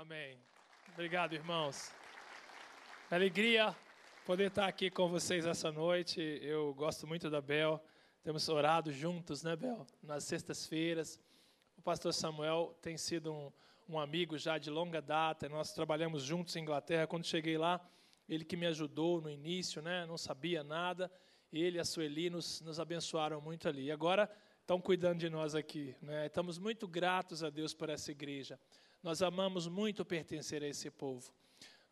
Amém. Obrigado, irmãos. Alegria poder estar aqui com vocês essa noite. Eu gosto muito da Bel. Temos orado juntos, né, Bel? Nas sextas-feiras. O pastor Samuel tem sido um, um amigo já de longa data. Nós trabalhamos juntos em Inglaterra. Quando cheguei lá, ele que me ajudou no início, né? Não sabia nada. Ele e a Sueli nos, nos abençoaram muito ali. E agora estão cuidando de nós aqui. Né? Estamos muito gratos a Deus por essa igreja. Nós amamos muito pertencer a esse povo.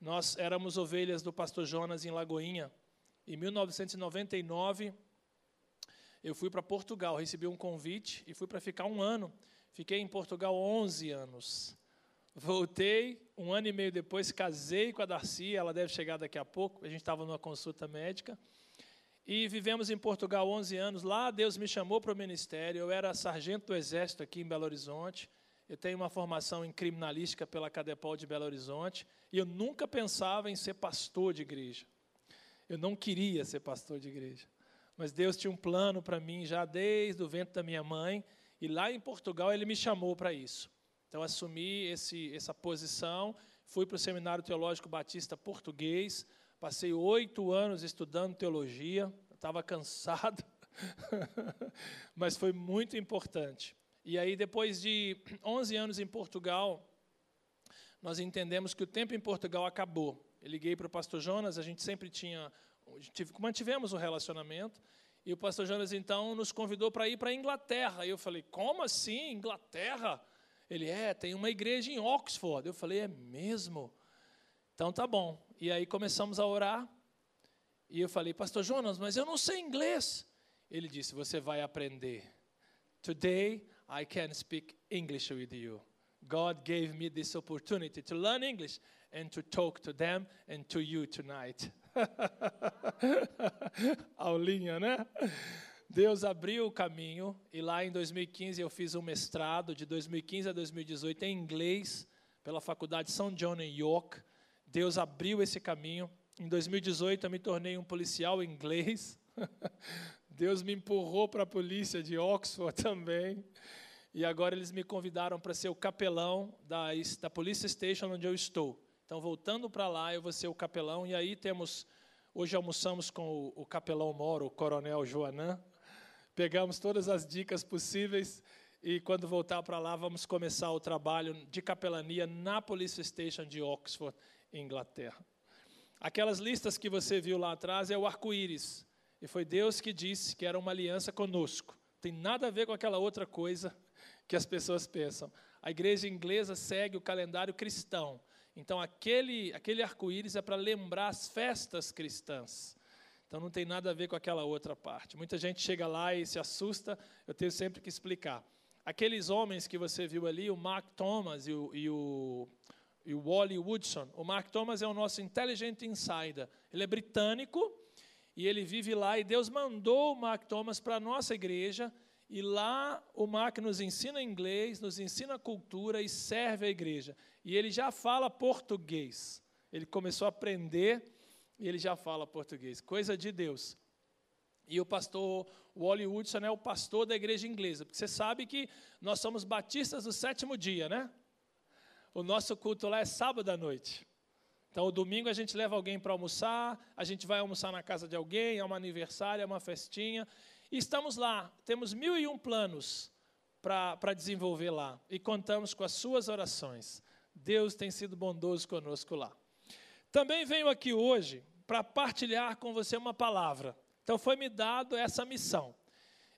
Nós éramos ovelhas do pastor Jonas em Lagoinha. Em 1999, eu fui para Portugal, recebi um convite e fui para ficar um ano. Fiquei em Portugal 11 anos. Voltei, um ano e meio depois, casei com a Darcy, ela deve chegar daqui a pouco, a gente estava numa consulta médica. E vivemos em Portugal 11 anos. Lá Deus me chamou para o ministério. Eu era sargento do Exército aqui em Belo Horizonte. Eu tenho uma formação em criminalística pela Cadepol de Belo Horizonte e eu nunca pensava em ser pastor de igreja. Eu não queria ser pastor de igreja. Mas Deus tinha um plano para mim já desde o ventre da minha mãe e lá em Portugal ele me chamou para isso. Então assumi esse, essa posição, fui para o Seminário Teológico Batista Português, passei oito anos estudando teologia, estava cansado, mas foi muito importante. E aí, depois de 11 anos em Portugal, nós entendemos que o tempo em Portugal acabou. Eu liguei para o pastor Jonas, a gente sempre tinha, mantivemos o relacionamento, e o pastor Jonas então nos convidou para ir para a Inglaterra. E eu falei: como assim, Inglaterra? Ele é, tem uma igreja em Oxford. Eu falei: é mesmo? Então tá bom. E aí começamos a orar. E eu falei: Pastor Jonas, mas eu não sei inglês. Ele disse: Você vai aprender. Today I can speak English with you. God gave me this opportunity to learn English and to talk to them and to you tonight. Aulinha, né? Deus abriu o caminho e lá em 2015 eu fiz um mestrado de 2015 a 2018 em inglês pela Faculdade São John em York. Deus abriu esse caminho. Em 2018 eu me tornei um policial inglês. Deus me empurrou para a polícia de Oxford também. E agora eles me convidaram para ser o capelão da, da Police Station onde eu estou. Então, voltando para lá, eu vou ser o capelão. E aí temos. Hoje almoçamos com o, o capelão Moro, o coronel Joanã. Pegamos todas as dicas possíveis. E quando voltar para lá, vamos começar o trabalho de capelania na Police Station de Oxford, Inglaterra. Aquelas listas que você viu lá atrás é o arco-íris. E foi Deus que disse que era uma aliança conosco. Tem nada a ver com aquela outra coisa que as pessoas pensam. A igreja inglesa segue o calendário cristão. Então, aquele, aquele arco-íris é para lembrar as festas cristãs. Então, não tem nada a ver com aquela outra parte. Muita gente chega lá e se assusta, eu tenho sempre que explicar. Aqueles homens que você viu ali, o Mark Thomas e o, e o, e o Wally Woodson. O Mark Thomas é o nosso Intelligent Insider. Ele é britânico e ele vive lá, e Deus mandou o Mark Thomas para a nossa igreja, e lá o Mark nos ensina inglês, nos ensina cultura e serve a igreja. E ele já fala português. Ele começou a aprender e ele já fala português. Coisa de Deus. E o pastor Wally Woodson é o pastor da igreja inglesa. Porque você sabe que nós somos batistas do sétimo dia, né? O nosso culto lá é sábado à noite. Então, o domingo a gente leva alguém para almoçar, a gente vai almoçar na casa de alguém, é um aniversário, é uma festinha. E estamos lá, temos mil e um planos para desenvolver lá. E contamos com as suas orações. Deus tem sido bondoso conosco lá. Também venho aqui hoje para partilhar com você uma palavra. Então, foi-me dado essa missão.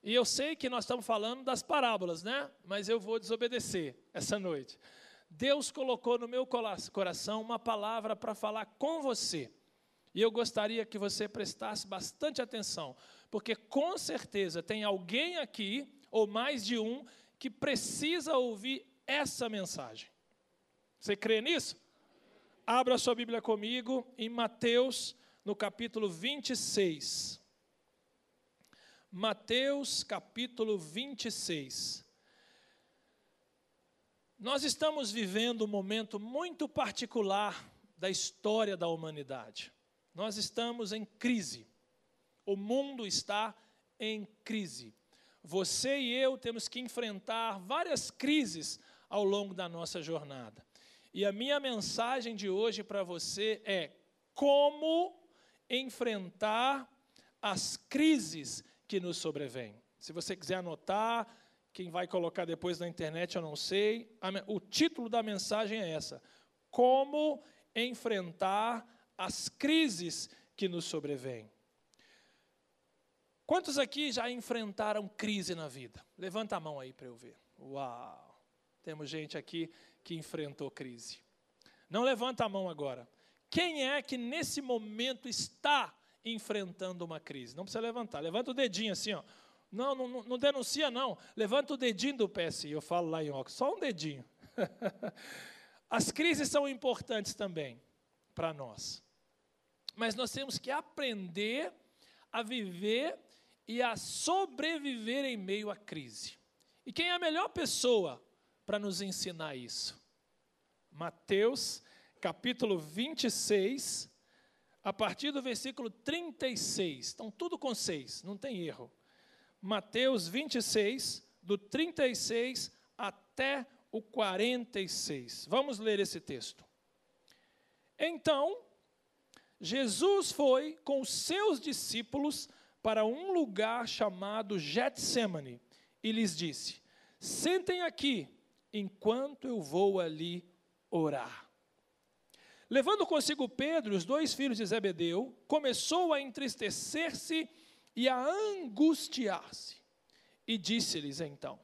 E eu sei que nós estamos falando das parábolas, né? Mas eu vou desobedecer essa noite. Deus colocou no meu coração uma palavra para falar com você. E eu gostaria que você prestasse bastante atenção, porque com certeza tem alguém aqui, ou mais de um, que precisa ouvir essa mensagem. Você crê nisso? Abra sua Bíblia comigo em Mateus, no capítulo 26. Mateus, capítulo 26. Nós estamos vivendo um momento muito particular da história da humanidade. Nós estamos em crise. O mundo está em crise. Você e eu temos que enfrentar várias crises ao longo da nossa jornada. E a minha mensagem de hoje para você é como enfrentar as crises que nos sobrevêm. Se você quiser anotar, quem vai colocar depois na internet eu não sei. O título da mensagem é essa: Como enfrentar as crises que nos sobrevêm. Quantos aqui já enfrentaram crise na vida? Levanta a mão aí para eu ver. Uau! Temos gente aqui que enfrentou crise. Não levanta a mão agora. Quem é que nesse momento está enfrentando uma crise? Não precisa levantar. Levanta o dedinho assim, ó. Não, não, não denuncia, não. Levanta o dedinho do PSI. Eu falo lá em óculos. Só um dedinho. As crises são importantes também para nós. Mas nós temos que aprender a viver e a sobreviver em meio à crise. E quem é a melhor pessoa para nos ensinar isso? Mateus, capítulo 26, a partir do versículo 36. Estão tudo com seis, não tem erro. Mateus 26, do 36 até o 46. Vamos ler esse texto. Então, Jesus foi com os seus discípulos para um lugar chamado Getsemane e lhes disse: Sentem aqui, enquanto eu vou ali orar. Levando consigo Pedro e os dois filhos de Zebedeu, começou a entristecer-se e a angustiar-se. E disse-lhes então: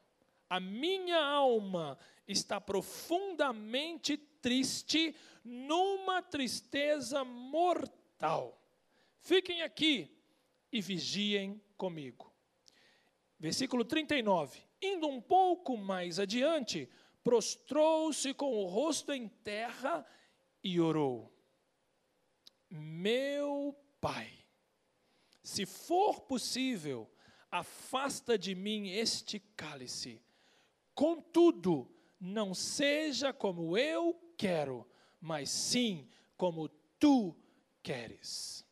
A minha alma está profundamente triste, numa tristeza mortal. Fiquem aqui e vigiem comigo. Versículo 39. Indo um pouco mais adiante, prostrou-se com o rosto em terra e orou: Meu Pai, se for possível, afasta de mim este cálice. Contudo, não seja como eu quero, mas sim como tu queres.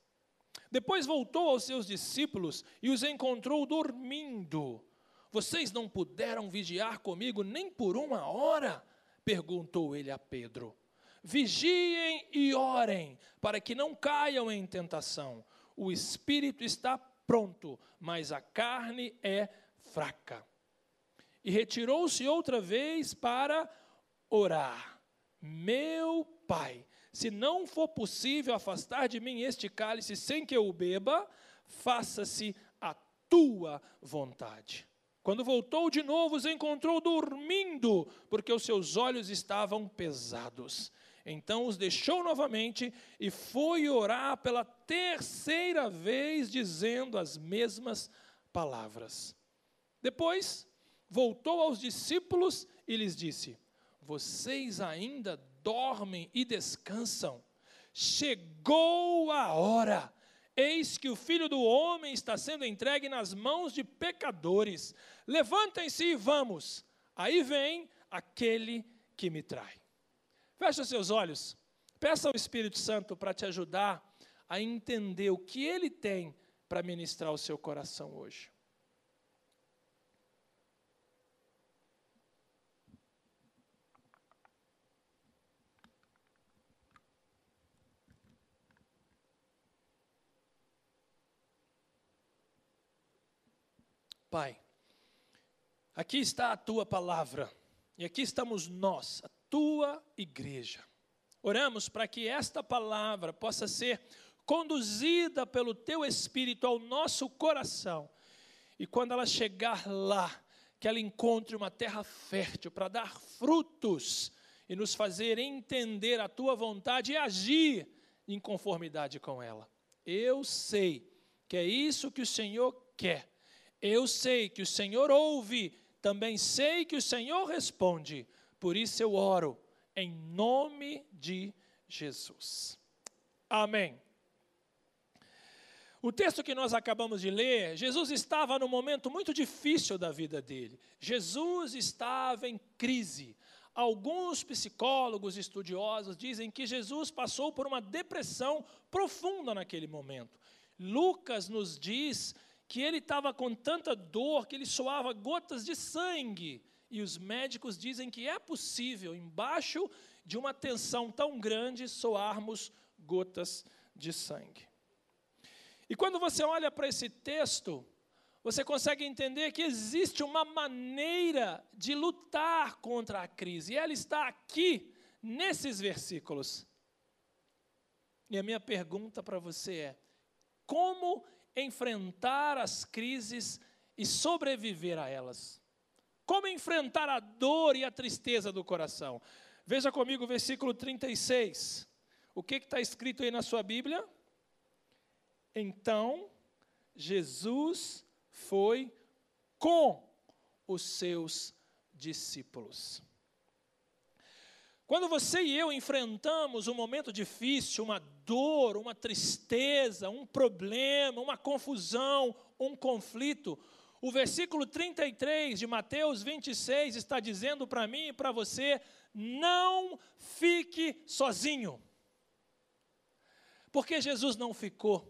Depois voltou aos seus discípulos e os encontrou dormindo. Vocês não puderam vigiar comigo nem por uma hora? perguntou ele a Pedro. Vigiem e orem, para que não caiam em tentação. O espírito está pronto, mas a carne é fraca. E retirou-se outra vez para orar. Meu Pai, se não for possível afastar de mim este cálice sem que eu o beba, faça-se a tua vontade. Quando voltou de novo, os encontrou dormindo, porque os seus olhos estavam pesados. Então os deixou novamente e foi orar pela terceira vez, dizendo as mesmas palavras. Depois voltou aos discípulos e lhes disse: Vocês ainda dormem e descansam? Chegou a hora. Eis que o filho do homem está sendo entregue nas mãos de pecadores. Levantem-se e vamos. Aí vem aquele que me trai. Feche seus olhos. Peça ao Espírito Santo para te ajudar a entender o que ele tem para ministrar o seu coração hoje. Pai, aqui está a tua palavra, e aqui estamos nós, a tua igreja. Oramos para que esta palavra possa ser conduzida pelo teu Espírito ao nosso coração, e quando ela chegar lá, que ela encontre uma terra fértil para dar frutos e nos fazer entender a tua vontade e agir em conformidade com ela. Eu sei que é isso que o Senhor quer. Eu sei que o Senhor ouve, também sei que o Senhor responde. Por isso eu oro em nome de Jesus. Amém. O texto que nós acabamos de ler, Jesus estava num momento muito difícil da vida dele. Jesus estava em crise. Alguns psicólogos estudiosos dizem que Jesus passou por uma depressão profunda naquele momento. Lucas nos diz que ele estava com tanta dor que ele soava gotas de sangue e os médicos dizem que é possível, embaixo de uma tensão tão grande soarmos gotas de sangue. E quando você olha para esse texto, você consegue entender que existe uma maneira de lutar contra a crise, e ela está aqui, nesses versículos. E a minha pergunta para você é: como enfrentar as crises e sobreviver a elas? Como enfrentar a dor e a tristeza do coração? Veja comigo o versículo 36. O que está escrito aí na sua Bíblia? Então, Jesus foi com os seus discípulos. Quando você e eu enfrentamos um momento difícil, uma dor, uma tristeza, um problema, uma confusão, um conflito, o versículo 33 de Mateus 26 está dizendo para mim e para você: não fique sozinho. Porque Jesus não ficou.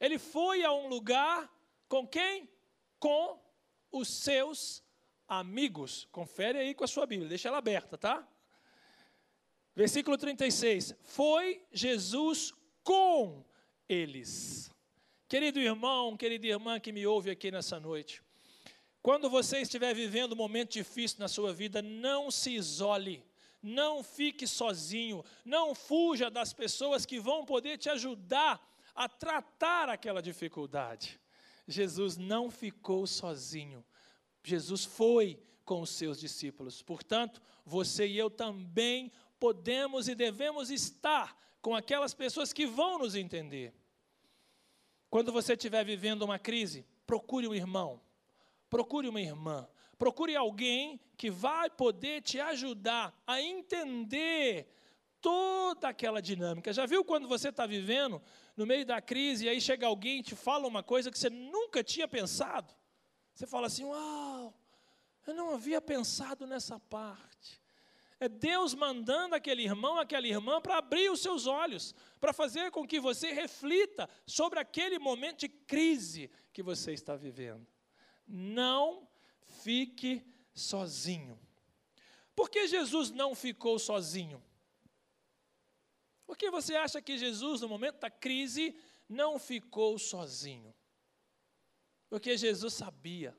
Ele foi a um lugar com quem? Com os seus amigos. Confere aí com a sua Bíblia, deixa ela aberta, tá? Versículo 36. Foi Jesus com eles. Querido irmão, querida irmã que me ouve aqui nessa noite, quando você estiver vivendo um momento difícil na sua vida, não se isole, não fique sozinho, não fuja das pessoas que vão poder te ajudar a tratar aquela dificuldade. Jesus não ficou sozinho, Jesus foi com os seus discípulos. Portanto, você e eu também podemos e devemos estar com aquelas pessoas que vão nos entender. Quando você estiver vivendo uma crise, procure um irmão, procure uma irmã, procure alguém que vai poder te ajudar a entender toda aquela dinâmica. Já viu quando você está vivendo no meio da crise e aí chega alguém e te fala uma coisa que você nunca tinha pensado? Você fala assim: Uau, eu não havia pensado nessa parte. É Deus mandando aquele irmão, aquela irmã, para abrir os seus olhos, para fazer com que você reflita sobre aquele momento de crise que você está vivendo. Não fique sozinho. Por que Jesus não ficou sozinho? Por que você acha que Jesus, no momento da crise, não ficou sozinho? Porque Jesus sabia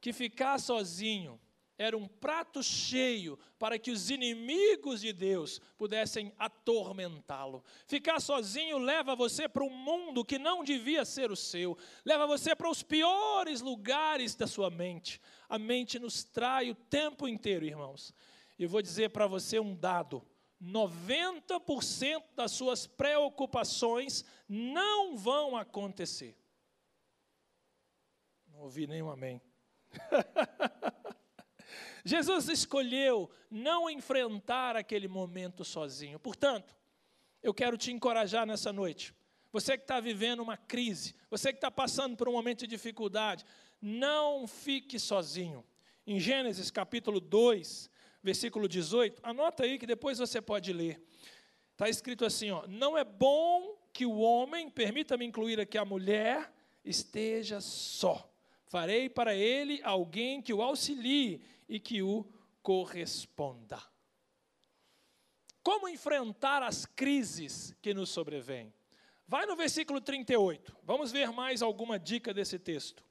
que ficar sozinho era um prato cheio para que os inimigos de Deus pudessem atormentá-lo. Ficar sozinho leva você para um mundo que não devia ser o seu, leva você para os piores lugares da sua mente. A mente nos trai o tempo inteiro, irmãos. E vou dizer para você um dado: 90% das suas preocupações não vão acontecer. Não ouvi nenhum amém. Jesus escolheu não enfrentar aquele momento sozinho. Portanto, eu quero te encorajar nessa noite. Você que está vivendo uma crise, você que está passando por um momento de dificuldade, não fique sozinho. Em Gênesis capítulo 2, versículo 18, anota aí que depois você pode ler. Está escrito assim: ó, não é bom que o homem, permita-me incluir aqui a mulher, esteja só. Farei para ele alguém que o auxilie e que o corresponda. Como enfrentar as crises que nos sobrevêm? Vai no versículo 38. Vamos ver mais alguma dica desse texto.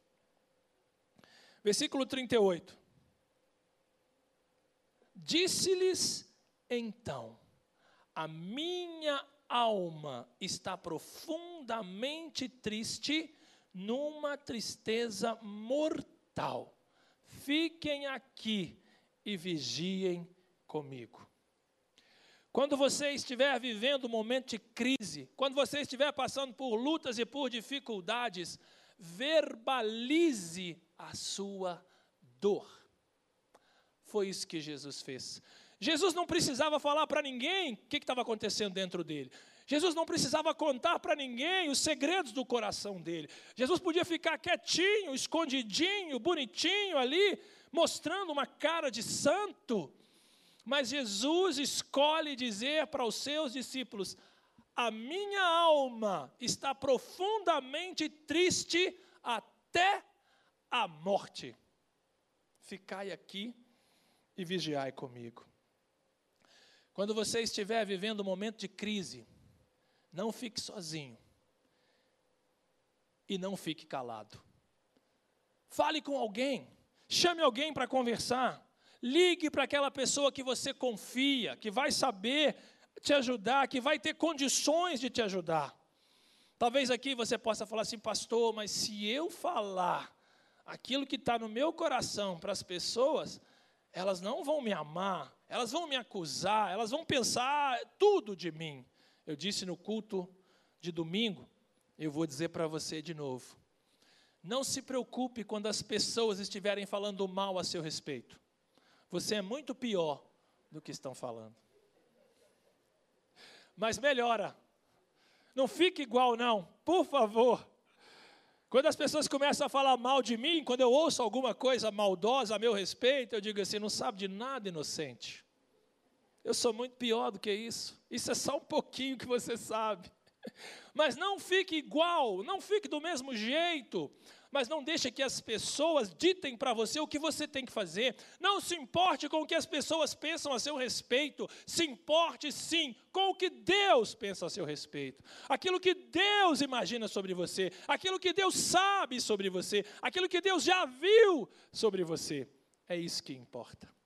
Versículo 38. Disse-lhes então: A minha alma está profundamente triste, numa tristeza mortal fiquem aqui e vigiem comigo. Quando você estiver vivendo um momento de crise, quando você estiver passando por lutas e por dificuldades, verbalize a sua dor. Foi isso que Jesus fez. Jesus não precisava falar para ninguém o que estava acontecendo dentro dele. Jesus não precisava contar para ninguém os segredos do coração dele. Jesus podia ficar quietinho, escondidinho, bonitinho ali, mostrando uma cara de santo. Mas Jesus escolhe dizer para os seus discípulos: A minha alma está profundamente triste até a morte. Ficai aqui e vigiai comigo. Quando você estiver vivendo um momento de crise, não fique sozinho e não fique calado. Fale com alguém, chame alguém para conversar, ligue para aquela pessoa que você confia, que vai saber te ajudar, que vai ter condições de te ajudar. Talvez aqui você possa falar assim, pastor, mas se eu falar aquilo que está no meu coração para as pessoas, elas não vão me amar, elas vão me acusar, elas vão pensar tudo de mim. Eu disse no culto de domingo, eu vou dizer para você de novo. Não se preocupe quando as pessoas estiverem falando mal a seu respeito. Você é muito pior do que estão falando. Mas melhora. Não fique igual, não, por favor. Quando as pessoas começam a falar mal de mim, quando eu ouço alguma coisa maldosa a meu respeito, eu digo assim: não sabe de nada, inocente. Eu sou muito pior do que isso. Isso é só um pouquinho que você sabe. Mas não fique igual, não fique do mesmo jeito. Mas não deixe que as pessoas ditem para você o que você tem que fazer. Não se importe com o que as pessoas pensam a seu respeito. Se importe sim com o que Deus pensa a seu respeito. Aquilo que Deus imagina sobre você, aquilo que Deus sabe sobre você, aquilo que Deus já viu sobre você. É isso que importa.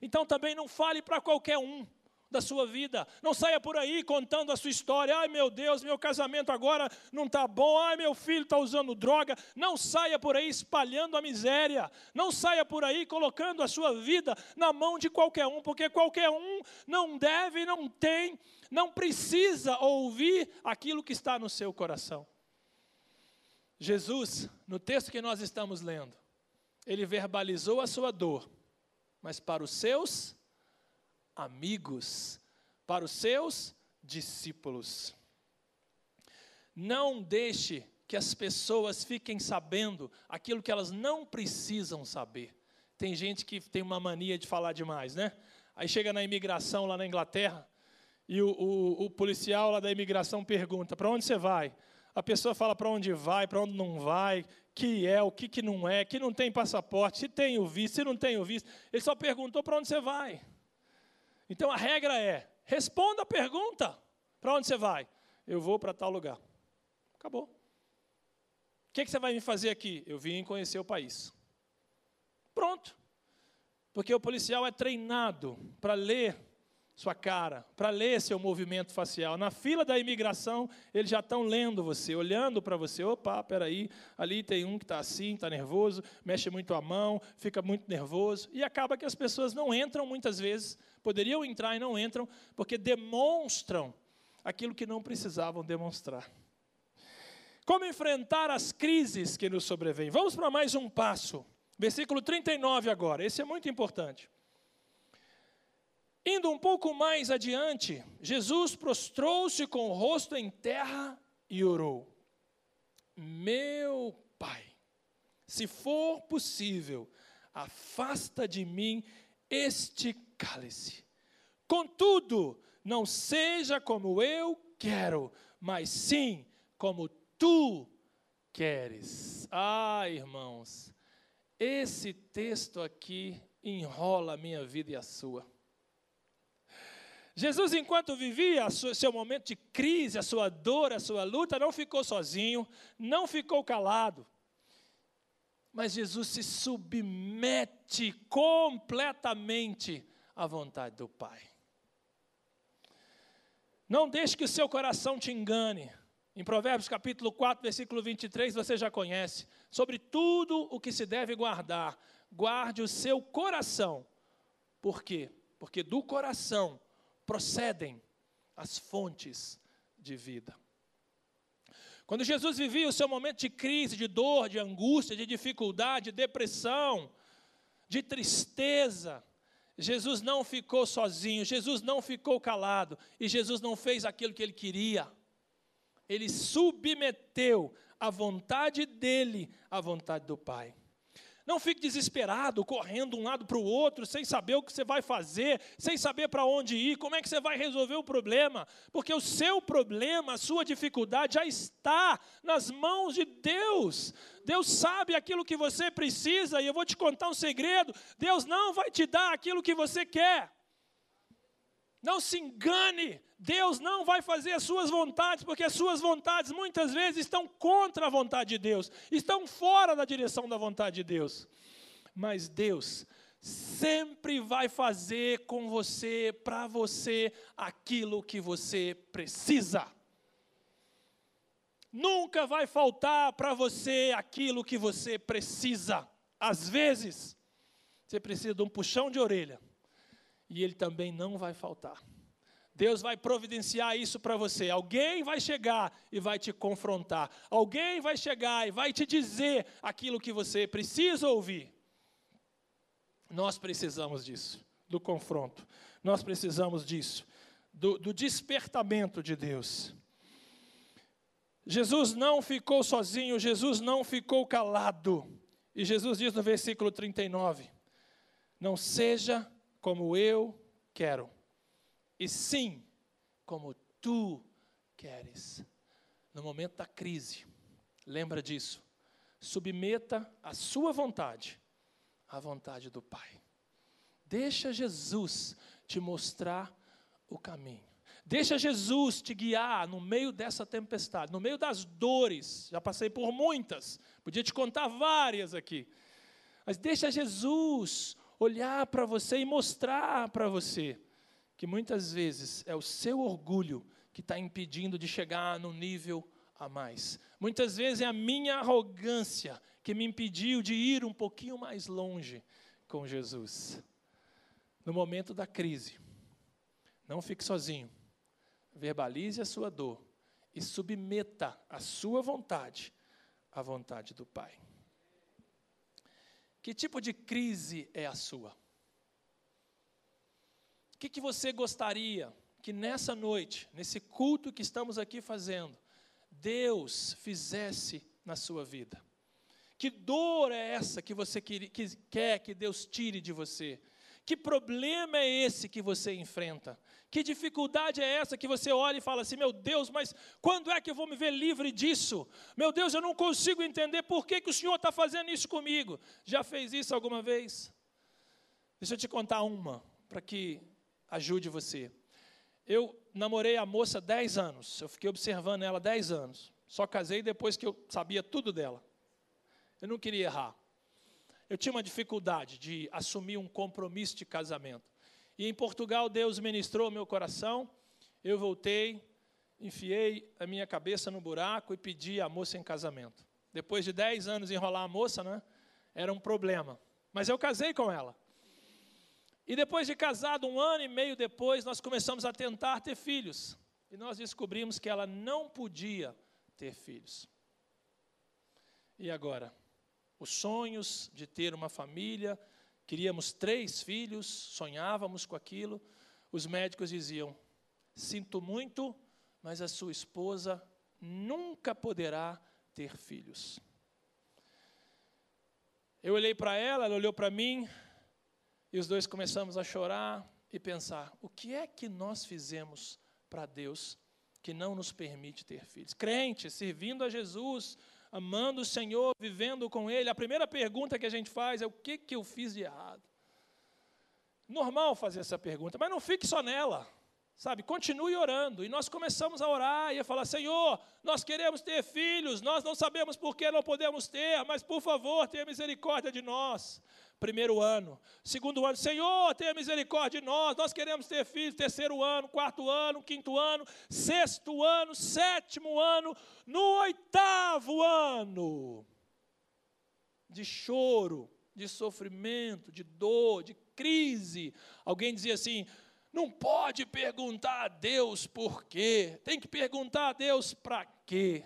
Então também não fale para qualquer um da sua vida. Não saia por aí contando a sua história. Ai meu Deus, meu casamento agora não está bom. Ai meu filho está usando droga. Não saia por aí espalhando a miséria. Não saia por aí colocando a sua vida na mão de qualquer um, porque qualquer um não deve, não tem, não precisa ouvir aquilo que está no seu coração. Jesus, no texto que nós estamos lendo, ele verbalizou a sua dor mas para os seus amigos, para os seus discípulos. Não deixe que as pessoas fiquem sabendo aquilo que elas não precisam saber. Tem gente que tem uma mania de falar demais, né? Aí chega na imigração lá na Inglaterra e o, o, o policial lá da imigração pergunta: para onde você vai? A pessoa fala para onde vai, para onde não vai, que é, o que, que não é, que não tem passaporte, se tem o visto, se não tem o visto. Ele só perguntou para onde você vai. Então a regra é: responda a pergunta: para onde você vai? Eu vou para tal lugar. Acabou. O que, que você vai me fazer aqui? Eu vim conhecer o país. Pronto. Porque o policial é treinado para ler sua cara, para ler seu movimento facial. Na fila da imigração, eles já estão lendo você, olhando para você. Opa, peraí, ali tem um que está assim, está nervoso, mexe muito a mão, fica muito nervoso. E acaba que as pessoas não entram muitas vezes, poderiam entrar e não entram, porque demonstram aquilo que não precisavam demonstrar. Como enfrentar as crises que nos sobrevêm? Vamos para mais um passo. Versículo 39 agora, esse é muito importante. Indo um pouco mais adiante, Jesus prostrou-se com o rosto em terra e orou: Meu Pai, se for possível, afasta de mim este cálice. Contudo, não seja como eu quero, mas sim como tu queres. Ah, irmãos, esse texto aqui enrola a minha vida e a sua. Jesus, enquanto vivia seu momento de crise, a sua dor, a sua luta, não ficou sozinho, não ficou calado. Mas Jesus se submete completamente à vontade do Pai. Não deixe que o seu coração te engane. Em Provérbios capítulo 4, versículo 23, você já conhece. Sobre tudo o que se deve guardar, guarde o seu coração. Por quê? Porque do coração procedem as fontes de vida. Quando Jesus vivia o seu momento de crise, de dor, de angústia, de dificuldade, de depressão, de tristeza, Jesus não ficou sozinho, Jesus não ficou calado e Jesus não fez aquilo que ele queria. Ele submeteu a vontade dele à vontade do Pai. Não fique desesperado, correndo de um lado para o outro, sem saber o que você vai fazer, sem saber para onde ir, como é que você vai resolver o problema, porque o seu problema, a sua dificuldade já está nas mãos de Deus. Deus sabe aquilo que você precisa, e eu vou te contar um segredo: Deus não vai te dar aquilo que você quer. Não se engane, Deus não vai fazer as suas vontades, porque as suas vontades muitas vezes estão contra a vontade de Deus, estão fora da direção da vontade de Deus. Mas Deus sempre vai fazer com você, para você, aquilo que você precisa. Nunca vai faltar para você aquilo que você precisa. Às vezes, você precisa de um puxão de orelha, e ele também não vai faltar. Deus vai providenciar isso para você. Alguém vai chegar e vai te confrontar. Alguém vai chegar e vai te dizer aquilo que você precisa ouvir. Nós precisamos disso, do confronto. Nós precisamos disso, do, do despertamento de Deus. Jesus não ficou sozinho, Jesus não ficou calado. E Jesus diz no versículo 39: Não seja como eu quero, e sim como tu queres. No momento da crise, lembra disso. Submeta a sua vontade à vontade do Pai. Deixa Jesus te mostrar o caminho. Deixa Jesus te guiar no meio dessa tempestade, no meio das dores. Já passei por muitas, podia te contar várias aqui. Mas deixa Jesus olhar para você e mostrar para você que muitas vezes é o seu orgulho que está impedindo de chegar no nível a mais. Muitas vezes é a minha arrogância que me impediu de ir um pouquinho mais longe com Jesus. No momento da crise, não fique sozinho verbalize a sua dor e submeta a sua vontade à vontade do Pai. Que tipo de crise é a sua? O que, que você gostaria que nessa noite, nesse culto que estamos aqui fazendo, Deus fizesse na sua vida? Que dor é essa que você quer que Deus tire de você? Que problema é esse que você enfrenta? Que dificuldade é essa que você olha e fala assim: meu Deus, mas quando é que eu vou me ver livre disso? Meu Deus, eu não consigo entender por que, que o Senhor está fazendo isso comigo. Já fez isso alguma vez? Deixa eu te contar uma, para que ajude você. Eu namorei a moça 10 anos, eu fiquei observando ela 10 anos. Só casei depois que eu sabia tudo dela. Eu não queria errar. Eu tinha uma dificuldade de assumir um compromisso de casamento. E em Portugal, Deus ministrou meu coração. Eu voltei, enfiei a minha cabeça no buraco e pedi a moça em casamento. Depois de 10 anos enrolar a moça, né, era um problema. Mas eu casei com ela. E depois de casado, um ano e meio depois, nós começamos a tentar ter filhos. E nós descobrimos que ela não podia ter filhos. E agora? Os sonhos de ter uma família, Queríamos três filhos, sonhávamos com aquilo. Os médicos diziam: Sinto muito, mas a sua esposa nunca poderá ter filhos. Eu olhei para ela, ela olhou para mim, e os dois começamos a chorar e pensar: o que é que nós fizemos para Deus que não nos permite ter filhos? Crente, servindo a Jesus, amando o Senhor, vivendo com Ele, a primeira pergunta que a gente faz é: o que, que eu fiz de errado? Normal fazer essa pergunta, mas não fique só nela. Sabe, continue orando. E nós começamos a orar e a falar: Senhor, nós queremos ter filhos, nós não sabemos por que não podemos ter, mas por favor, tenha misericórdia de nós primeiro ano. Segundo ano, Senhor, tenha misericórdia de nós, nós queremos ter filhos, terceiro ano, quarto ano, quinto ano, sexto ano, sétimo ano, no oitavo ano. De choro, de sofrimento, de dor, de crise. Alguém dizia assim: não pode perguntar a Deus por quê, tem que perguntar a Deus para quê.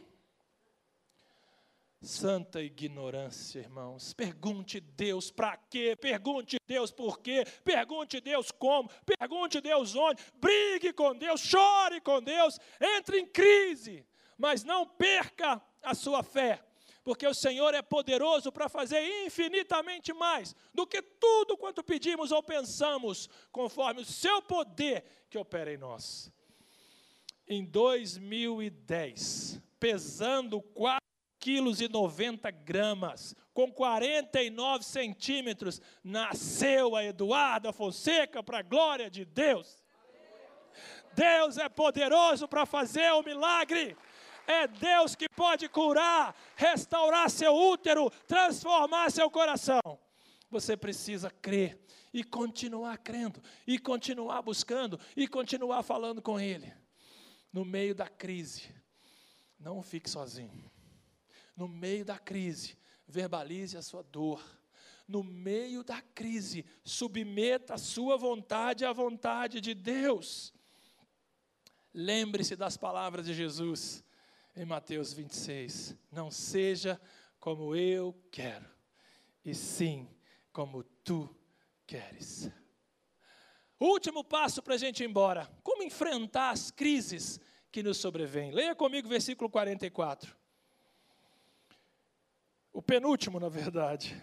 Santa ignorância, irmãos. Pergunte Deus para quê, pergunte Deus por quê, pergunte Deus como, pergunte Deus onde, brigue com Deus, chore com Deus, entre em crise, mas não perca a sua fé, porque o Senhor é poderoso para fazer infinitamente mais do que tudo quanto pedimos ou pensamos, conforme o seu poder que opera em nós. Em 2010, pesando quase quilos e 90 gramas, com 49 centímetros, nasceu a Eduarda Fonseca para a glória de Deus. Deus é poderoso para fazer o milagre. É Deus que pode curar, restaurar seu útero, transformar seu coração. Você precisa crer e continuar crendo, e continuar buscando, e continuar falando com Ele. No meio da crise, não fique sozinho. No meio da crise, verbalize a sua dor. No meio da crise, submeta a sua vontade à vontade de Deus. Lembre-se das palavras de Jesus em Mateus 26. Não seja como eu quero, e sim como tu queres. Último passo para a gente ir embora. Como enfrentar as crises que nos sobrevêm? Leia comigo o versículo 44. O penúltimo, na verdade.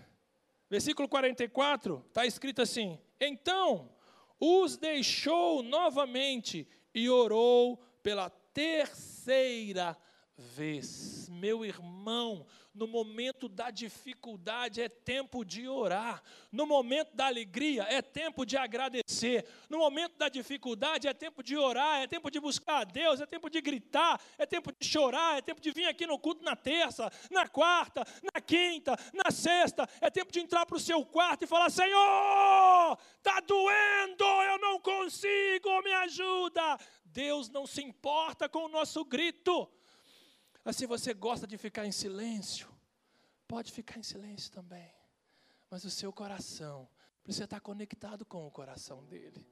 Versículo 44 está escrito assim: Então os deixou novamente e orou pela terceira vez. Meu irmão, no momento da dificuldade é tempo de orar, no momento da alegria é tempo de agradecer, no momento da dificuldade é tempo de orar, é tempo de buscar a Deus, é tempo de gritar, é tempo de chorar, é tempo de vir aqui no culto na terça, na quarta, na quinta, na sexta, é tempo de entrar para o seu quarto e falar: Senhor, está doendo, eu não consigo, me ajuda. Deus não se importa com o nosso grito. Mas se você gosta de ficar em silêncio, pode ficar em silêncio também. Mas o seu coração precisa estar conectado com o coração dele.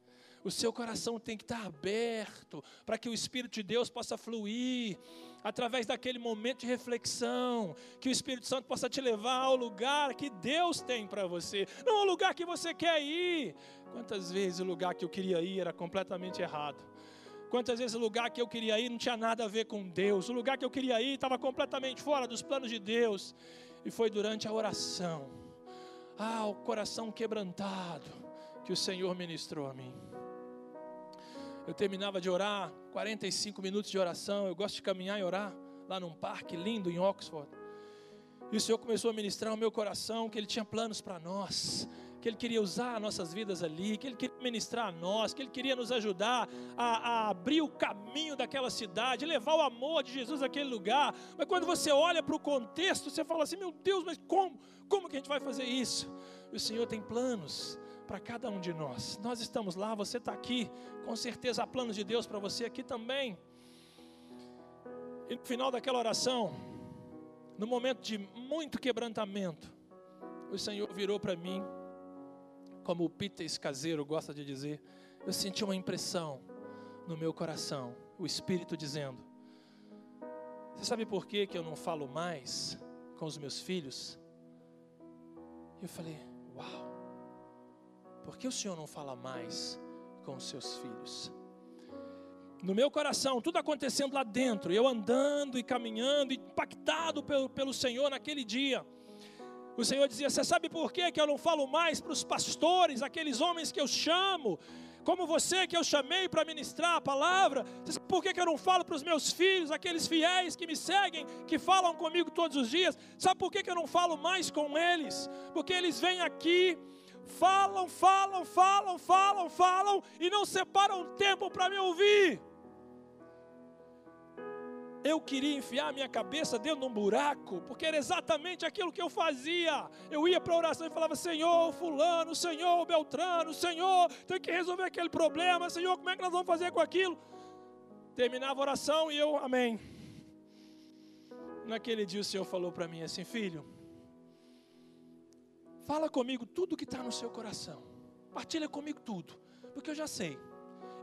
O seu coração tem que estar aberto para que o Espírito de Deus possa fluir através daquele momento de reflexão, que o Espírito Santo possa te levar ao lugar que Deus tem para você, não ao lugar que você quer ir. Quantas vezes o lugar que eu queria ir era completamente errado? Quantas vezes o lugar que eu queria ir não tinha nada a ver com Deus, o lugar que eu queria ir estava completamente fora dos planos de Deus, e foi durante a oração, ah, o coração quebrantado, que o Senhor ministrou a mim. Eu terminava de orar, 45 minutos de oração, eu gosto de caminhar e orar lá num parque lindo em Oxford. E o Senhor começou a ministrar ao meu coração que Ele tinha planos para nós, que Ele queria usar nossas vidas ali, que Ele queria ministrar a nós, que Ele queria nos ajudar a, a abrir o caminho daquela cidade, levar o amor de Jesus àquele lugar. Mas quando você olha para o contexto, você fala assim: meu Deus, mas como? Como que a gente vai fazer isso? o Senhor tem planos para cada um de nós. Nós estamos lá, você está aqui, com certeza há planos de Deus para você aqui também. E no final daquela oração, no momento de muito quebrantamento, o Senhor virou para mim como o Peter Caseiro gosta de dizer, eu senti uma impressão no meu coração, o Espírito dizendo: Você sabe por que, que eu não falo mais com os meus filhos? E eu falei: Uau, por que o Senhor não fala mais com os seus filhos? No meu coração, tudo acontecendo lá dentro, eu andando e caminhando, impactado pelo, pelo Senhor naquele dia. O Senhor dizia: Você sabe por que eu não falo mais para os pastores, aqueles homens que eu chamo, como você que eu chamei para ministrar a palavra? Você sabe por que eu não falo para os meus filhos, aqueles fiéis que me seguem, que falam comigo todos os dias? Sabe por que eu não falo mais com eles? Porque eles vêm aqui falam, falam, falam, falam, falam e não separam tempo para me ouvir eu queria enfiar minha cabeça dentro de um buraco, porque era exatamente aquilo que eu fazia. Eu ia para a oração e falava: Senhor, Fulano, Senhor, Beltrano, Senhor, tem que resolver aquele problema, Senhor, como é que nós vamos fazer com aquilo? Terminava a oração e eu, Amém. Naquele dia o Senhor falou para mim assim: Filho, fala comigo tudo que está no seu coração, partilha comigo tudo, porque eu já sei.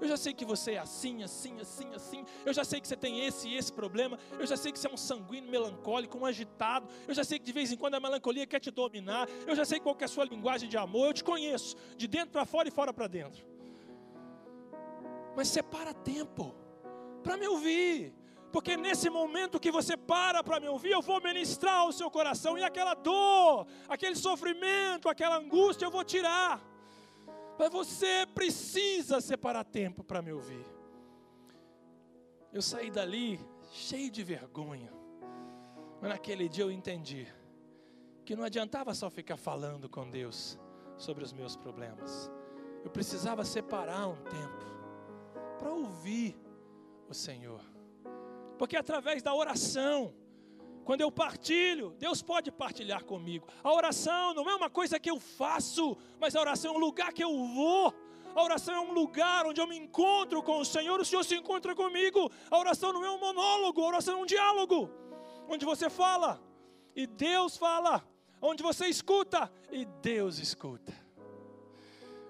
Eu já sei que você é assim, assim, assim, assim. Eu já sei que você tem esse e esse problema. Eu já sei que você é um sanguíneo melancólico, um agitado. Eu já sei que de vez em quando a melancolia quer te dominar. Eu já sei qual é a sua linguagem de amor. Eu te conheço, de dentro para fora e fora para dentro. Mas separa tempo para me ouvir. Porque nesse momento que você para para me ouvir, eu vou ministrar o seu coração e aquela dor, aquele sofrimento, aquela angústia eu vou tirar. Mas você precisa separar tempo para me ouvir. Eu saí dali cheio de vergonha. Mas naquele dia eu entendi que não adiantava só ficar falando com Deus sobre os meus problemas. Eu precisava separar um tempo para ouvir o Senhor. Porque através da oração, quando eu partilho, Deus pode partilhar comigo. A oração não é uma coisa que eu faço, mas a oração é um lugar que eu vou. A oração é um lugar onde eu me encontro com o Senhor, o Senhor se encontra comigo. A oração não é um monólogo, a oração é um diálogo, onde você fala e Deus fala, onde você escuta e Deus escuta.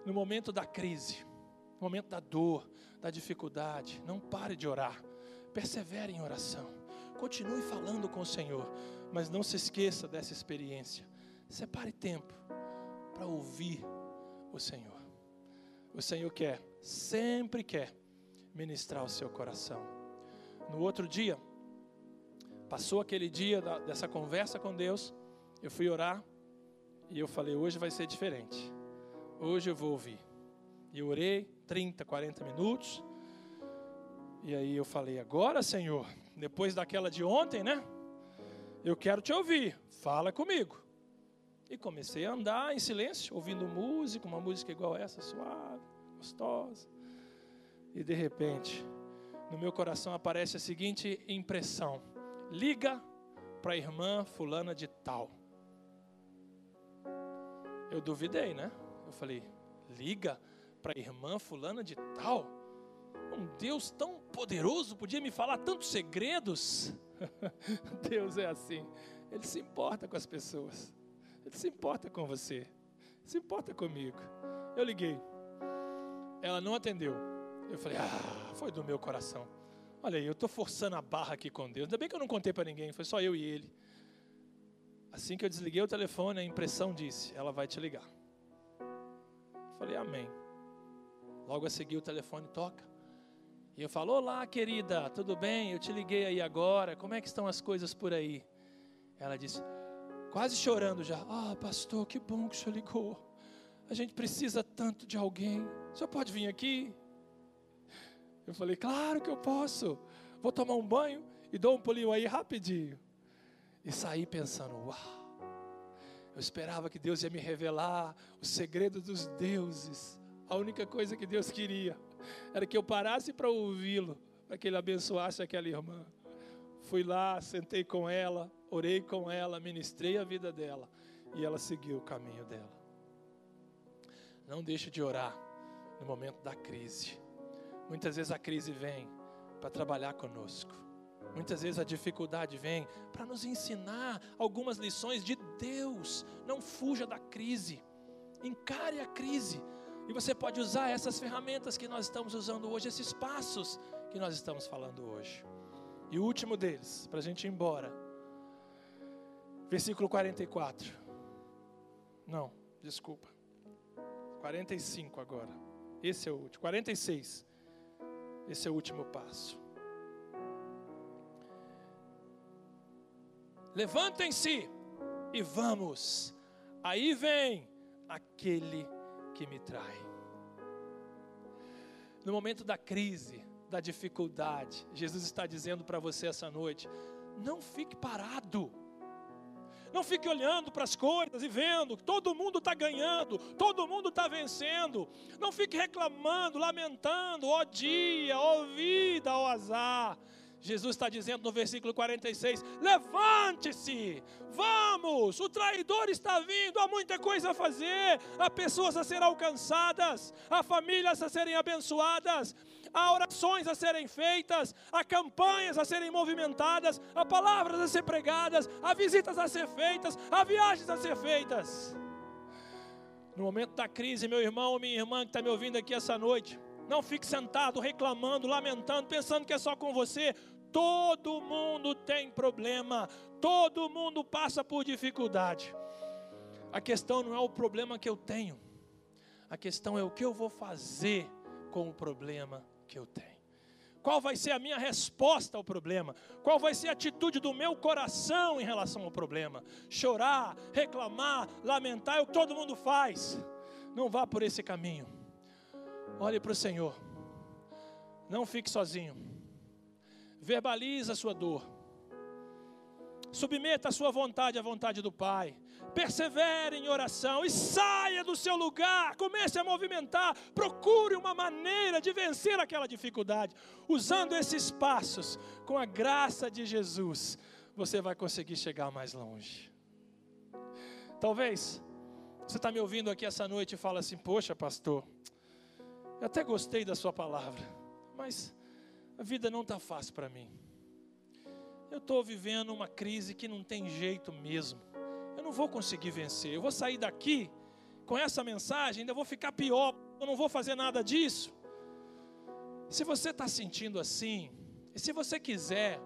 No momento da crise, no momento da dor, da dificuldade, não pare de orar, persevere em oração. Continue falando com o Senhor, mas não se esqueça dessa experiência. Separe tempo para ouvir o Senhor. O Senhor quer, sempre quer, ministrar o seu coração. No outro dia, passou aquele dia da, dessa conversa com Deus, eu fui orar e eu falei: hoje vai ser diferente. Hoje eu vou ouvir. E eu orei 30, 40 minutos. E aí eu falei: agora, Senhor, depois daquela de ontem, né? Eu quero te ouvir, fala comigo. E comecei a andar em silêncio, ouvindo música, uma música igual essa, suave, gostosa. E de repente, no meu coração aparece a seguinte impressão: liga para a irmã fulana de tal. Eu duvidei, né? Eu falei: liga para a irmã fulana de tal? Um Deus tão poderoso podia me falar tantos segredos. Deus é assim. Ele se importa com as pessoas. Ele se importa com você. Se importa comigo. Eu liguei. Ela não atendeu. Eu falei: "Ah, foi do meu coração. Olha aí, eu estou forçando a barra aqui com Deus. Ainda bem que eu não contei para ninguém, foi só eu e ele. Assim que eu desliguei o telefone, a impressão disse: ela vai te ligar. Eu falei: Amém. Logo a seguir o telefone toca. E eu falo: Olá, querida, tudo bem? Eu te liguei aí agora, como é que estão as coisas por aí? Ela disse, quase chorando já: Ah, pastor, que bom que o senhor ligou. A gente precisa tanto de alguém. O senhor pode vir aqui? Eu falei: Claro que eu posso. Vou tomar um banho e dou um pulinho aí rapidinho. E saí pensando: Uau. Eu esperava que Deus ia me revelar o segredo dos deuses. A única coisa que Deus queria era que eu parasse para ouvi-lo, para que ele abençoasse aquela irmã. Fui lá, sentei com ela, orei com ela, ministrei a vida dela e ela seguiu o caminho dela. Não deixe de orar no momento da crise. Muitas vezes a crise vem para trabalhar conosco. Muitas vezes a dificuldade vem para nos ensinar algumas lições de Deus. Não fuja da crise. Encare a crise e você pode usar essas ferramentas que nós estamos usando hoje, esses passos que nós estamos falando hoje. E o último deles, para a gente ir embora. Versículo 44. Não, desculpa. 45 agora. Esse é o último. 46. Esse é o último passo. Levantem-se e vamos. Aí vem aquele que me trai. No momento da crise, da dificuldade, Jesus está dizendo para você essa noite: não fique parado. Não fique olhando para as coisas e vendo que todo mundo está ganhando, todo mundo está vencendo. Não fique reclamando, lamentando, ó dia, ó vida, ó azar. Jesus está dizendo no versículo 46: levante-se, vamos, o traidor está vindo, há muita coisa a fazer, há pessoas a serem alcançadas, há famílias a serem abençoadas, há orações a serem feitas, há campanhas a serem movimentadas, há palavras a ser pregadas, há visitas a ser feitas, há viagens a ser feitas. No momento da crise, meu irmão ou minha irmã que está me ouvindo aqui essa noite, não fique sentado reclamando, lamentando, pensando que é só com você. Todo mundo tem problema, todo mundo passa por dificuldade. A questão não é o problema que eu tenho, a questão é o que eu vou fazer com o problema que eu tenho. Qual vai ser a minha resposta ao problema? Qual vai ser a atitude do meu coração em relação ao problema? Chorar, reclamar, lamentar é o que todo mundo faz. Não vá por esse caminho. Olhe para o Senhor. Não fique sozinho verbaliza a sua dor. Submeta a sua vontade à vontade do Pai. Persevere em oração e saia do seu lugar. Comece a movimentar. Procure uma maneira de vencer aquela dificuldade. Usando esses passos, com a graça de Jesus, você vai conseguir chegar mais longe. Talvez você está me ouvindo aqui essa noite e fala assim: Poxa, pastor, eu até gostei da sua palavra, mas a vida não está fácil para mim. Eu estou vivendo uma crise que não tem jeito mesmo. Eu não vou conseguir vencer. Eu vou sair daqui com essa mensagem, ainda vou ficar pior. Eu não vou fazer nada disso. Se você está sentindo assim, e se você quiser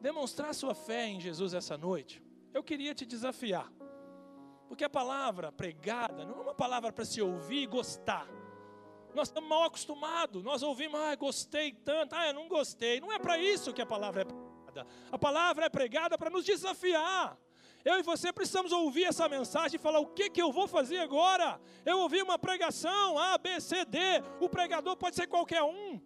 demonstrar sua fé em Jesus essa noite, eu queria te desafiar. Porque a palavra pregada não é uma palavra para se ouvir e gostar. Nós estamos mal acostumados, nós ouvimos, ah, gostei tanto, ah, eu não gostei. Não é para isso que a palavra é pregada. A palavra é pregada para nos desafiar. Eu e você precisamos ouvir essa mensagem e falar: o que, que eu vou fazer agora? Eu ouvi uma pregação, A, B, C, D. O pregador pode ser qualquer um.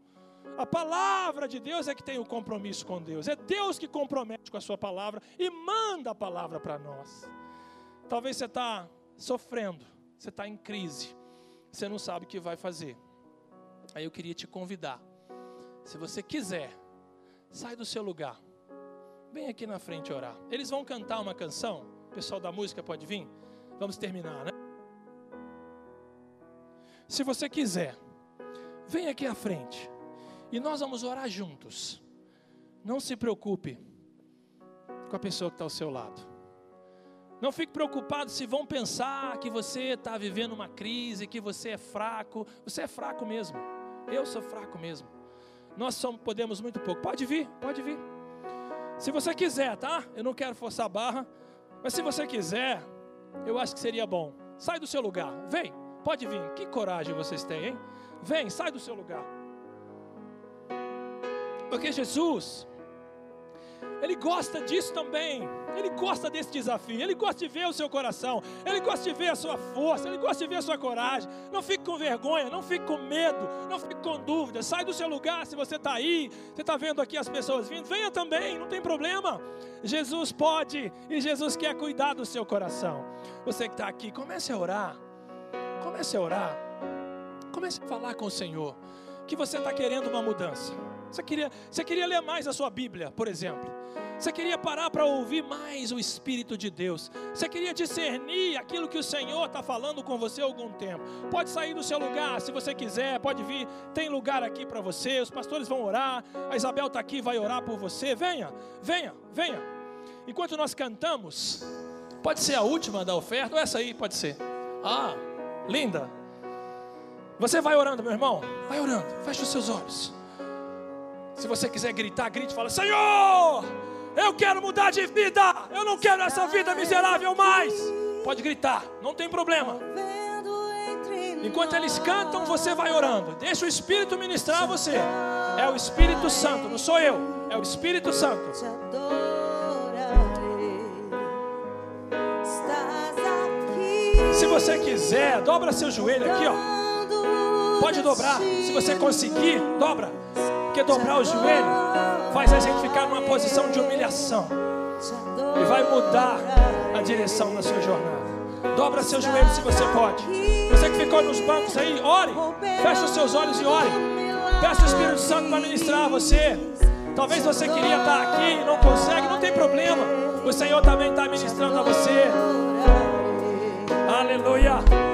A palavra de Deus é que tem o compromisso com Deus. É Deus que compromete com a sua palavra e manda a palavra para nós. Talvez você está sofrendo, você está em crise, você não sabe o que vai fazer. Aí eu queria te convidar, se você quiser, sai do seu lugar. Vem aqui na frente orar. Eles vão cantar uma canção. O pessoal da música pode vir? Vamos terminar, né? Se você quiser, vem aqui à frente. E nós vamos orar juntos. Não se preocupe com a pessoa que está ao seu lado. Não fique preocupado se vão pensar que você está vivendo uma crise, que você é fraco. Você é fraco mesmo. Eu sou fraco mesmo. Nós somos, podemos muito pouco. Pode vir, pode vir. Se você quiser, tá? Eu não quero forçar a barra, mas se você quiser, eu acho que seria bom. Sai do seu lugar, vem, pode vir. Que coragem vocês têm, hein? Vem, sai do seu lugar. Porque Jesus, ele gosta disso também. Ele gosta desse desafio. Ele gosta de ver o seu coração. Ele gosta de ver a sua força. Ele gosta de ver a sua coragem. Não fique com vergonha. Não fique com medo. Não fique com dúvida. Sai do seu lugar. Se você está aí, você está vendo aqui as pessoas vindo, venha também. Não tem problema. Jesus pode e Jesus quer cuidar do seu coração. Você que está aqui, comece a orar. Comece a orar. Comece a falar com o Senhor que você está querendo uma mudança. Você queria, você queria ler mais a sua Bíblia, por exemplo. Você queria parar para ouvir mais o Espírito de Deus. Você queria discernir aquilo que o Senhor está falando com você há algum tempo. Pode sair do seu lugar se você quiser, pode vir. Tem lugar aqui para você. Os pastores vão orar. A Isabel está aqui, vai orar por você. Venha, venha, venha. Enquanto nós cantamos, pode ser a última da oferta, ou essa aí pode ser. Ah, linda. Você vai orando, meu irmão. Vai orando. Feche os seus olhos. Se você quiser gritar, grite e fala: Senhor! Eu quero mudar de vida. Eu não quero essa vida miserável mais. Pode gritar, não tem problema. Enquanto eles cantam, você vai orando. Deixa o Espírito ministrar você. É o Espírito Santo, não sou eu. É o Espírito Santo. Se você quiser, dobra seu joelho aqui, ó. Pode dobrar. Se você conseguir, dobra. Porque dobrar o joelho faz a gente ficar numa posição de humilhação e vai mudar a direção da sua jornada. Dobra seu joelho se você pode. Você que ficou nos bancos aí, ore. Feche os seus olhos e ore. Peça o Espírito Santo para ministrar a você. Talvez você queria estar aqui e não consegue, não tem problema. O Senhor também está ministrando a você. Aleluia.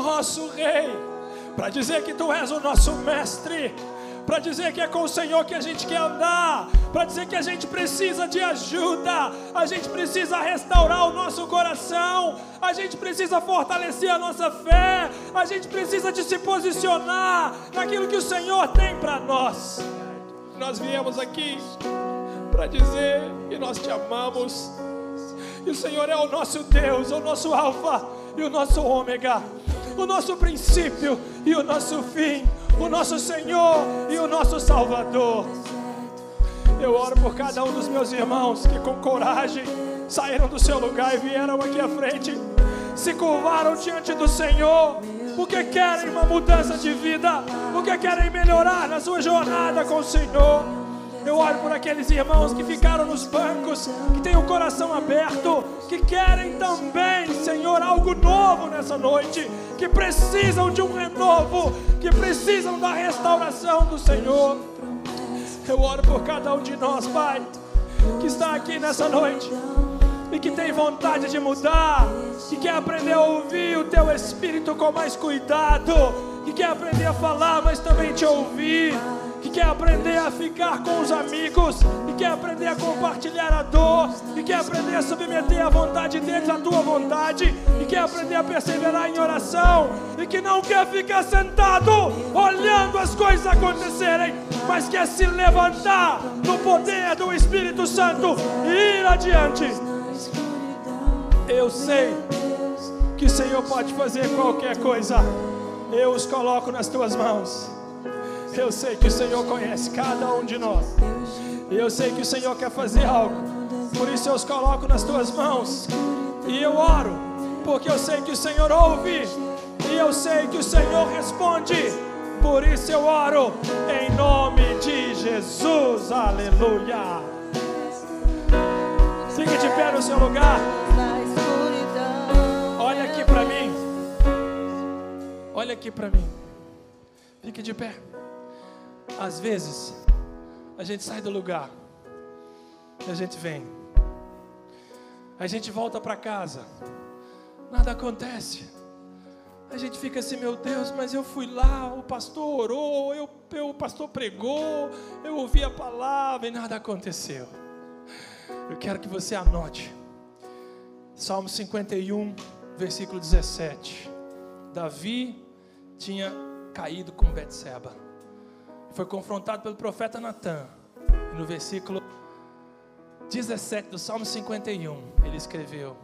Nosso Rei, para dizer que tu és o nosso Mestre, para dizer que é com o Senhor que a gente quer andar, para dizer que a gente precisa de ajuda, a gente precisa restaurar o nosso coração, a gente precisa fortalecer a nossa fé, a gente precisa de se posicionar naquilo que o Senhor tem para nós. Nós viemos aqui para dizer que nós te amamos. E o Senhor é o nosso Deus, o nosso Alfa e o nosso Ômega, o nosso princípio e o nosso fim, o nosso Senhor e o nosso Salvador. Eu oro por cada um dos meus irmãos que com coragem saíram do seu lugar e vieram aqui à frente, se curvaram diante do Senhor, porque querem uma mudança de vida, porque querem melhorar na sua jornada com o Senhor. Eu oro por aqueles irmãos que ficaram nos bancos, que têm o coração aberto, que querem também, Senhor, algo novo nessa noite, que precisam de um renovo, que precisam da restauração do Senhor. Eu oro por cada um de nós, Pai, que está aqui nessa noite e que tem vontade de mudar, que quer aprender a ouvir o Teu Espírito com mais cuidado, que quer aprender a falar, mas também te ouvir que quer aprender a ficar com os amigos, e quer aprender a compartilhar a dor, e quer aprender a submeter a vontade deles à tua vontade, e quer aprender a perseverar em oração, e que não quer ficar sentado olhando as coisas acontecerem, mas quer se levantar no poder do Espírito Santo e ir adiante. Eu sei que o Senhor pode fazer qualquer coisa. Eu os coloco nas tuas mãos. Eu sei que o Senhor conhece cada um de nós. E eu sei que o Senhor quer fazer algo. Por isso eu os coloco nas tuas mãos. E eu oro, porque eu sei que o Senhor ouve. E eu sei que o Senhor responde. Por isso eu oro em nome de Jesus. Aleluia. Fique de pé no seu lugar. Olha aqui para mim. Olha aqui para mim. Fique de pé. Às vezes, a gente sai do lugar e a gente vem. A gente volta para casa. Nada acontece. A gente fica assim, meu Deus, mas eu fui lá, o pastor orou, eu, eu- o pastor pregou, eu ouvi a palavra e nada aconteceu. Eu quero que você anote. Salmo 51, versículo 17. Davi tinha caído com Betseba. Foi confrontado pelo profeta Natan. No versículo 17 do Salmo 51, ele escreveu: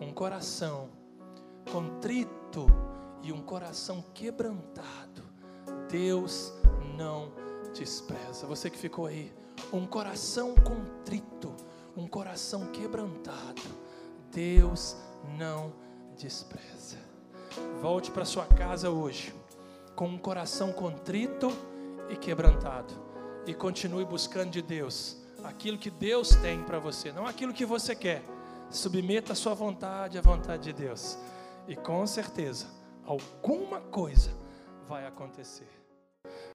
Um coração contrito e um coração quebrantado, Deus não despreza. Você que ficou aí, um coração contrito, um coração quebrantado, Deus não despreza. Volte para sua casa hoje com um coração contrito e quebrantado e continue buscando de Deus aquilo que Deus tem para você, não aquilo que você quer. Submeta a sua vontade à vontade de Deus e com certeza alguma coisa vai acontecer.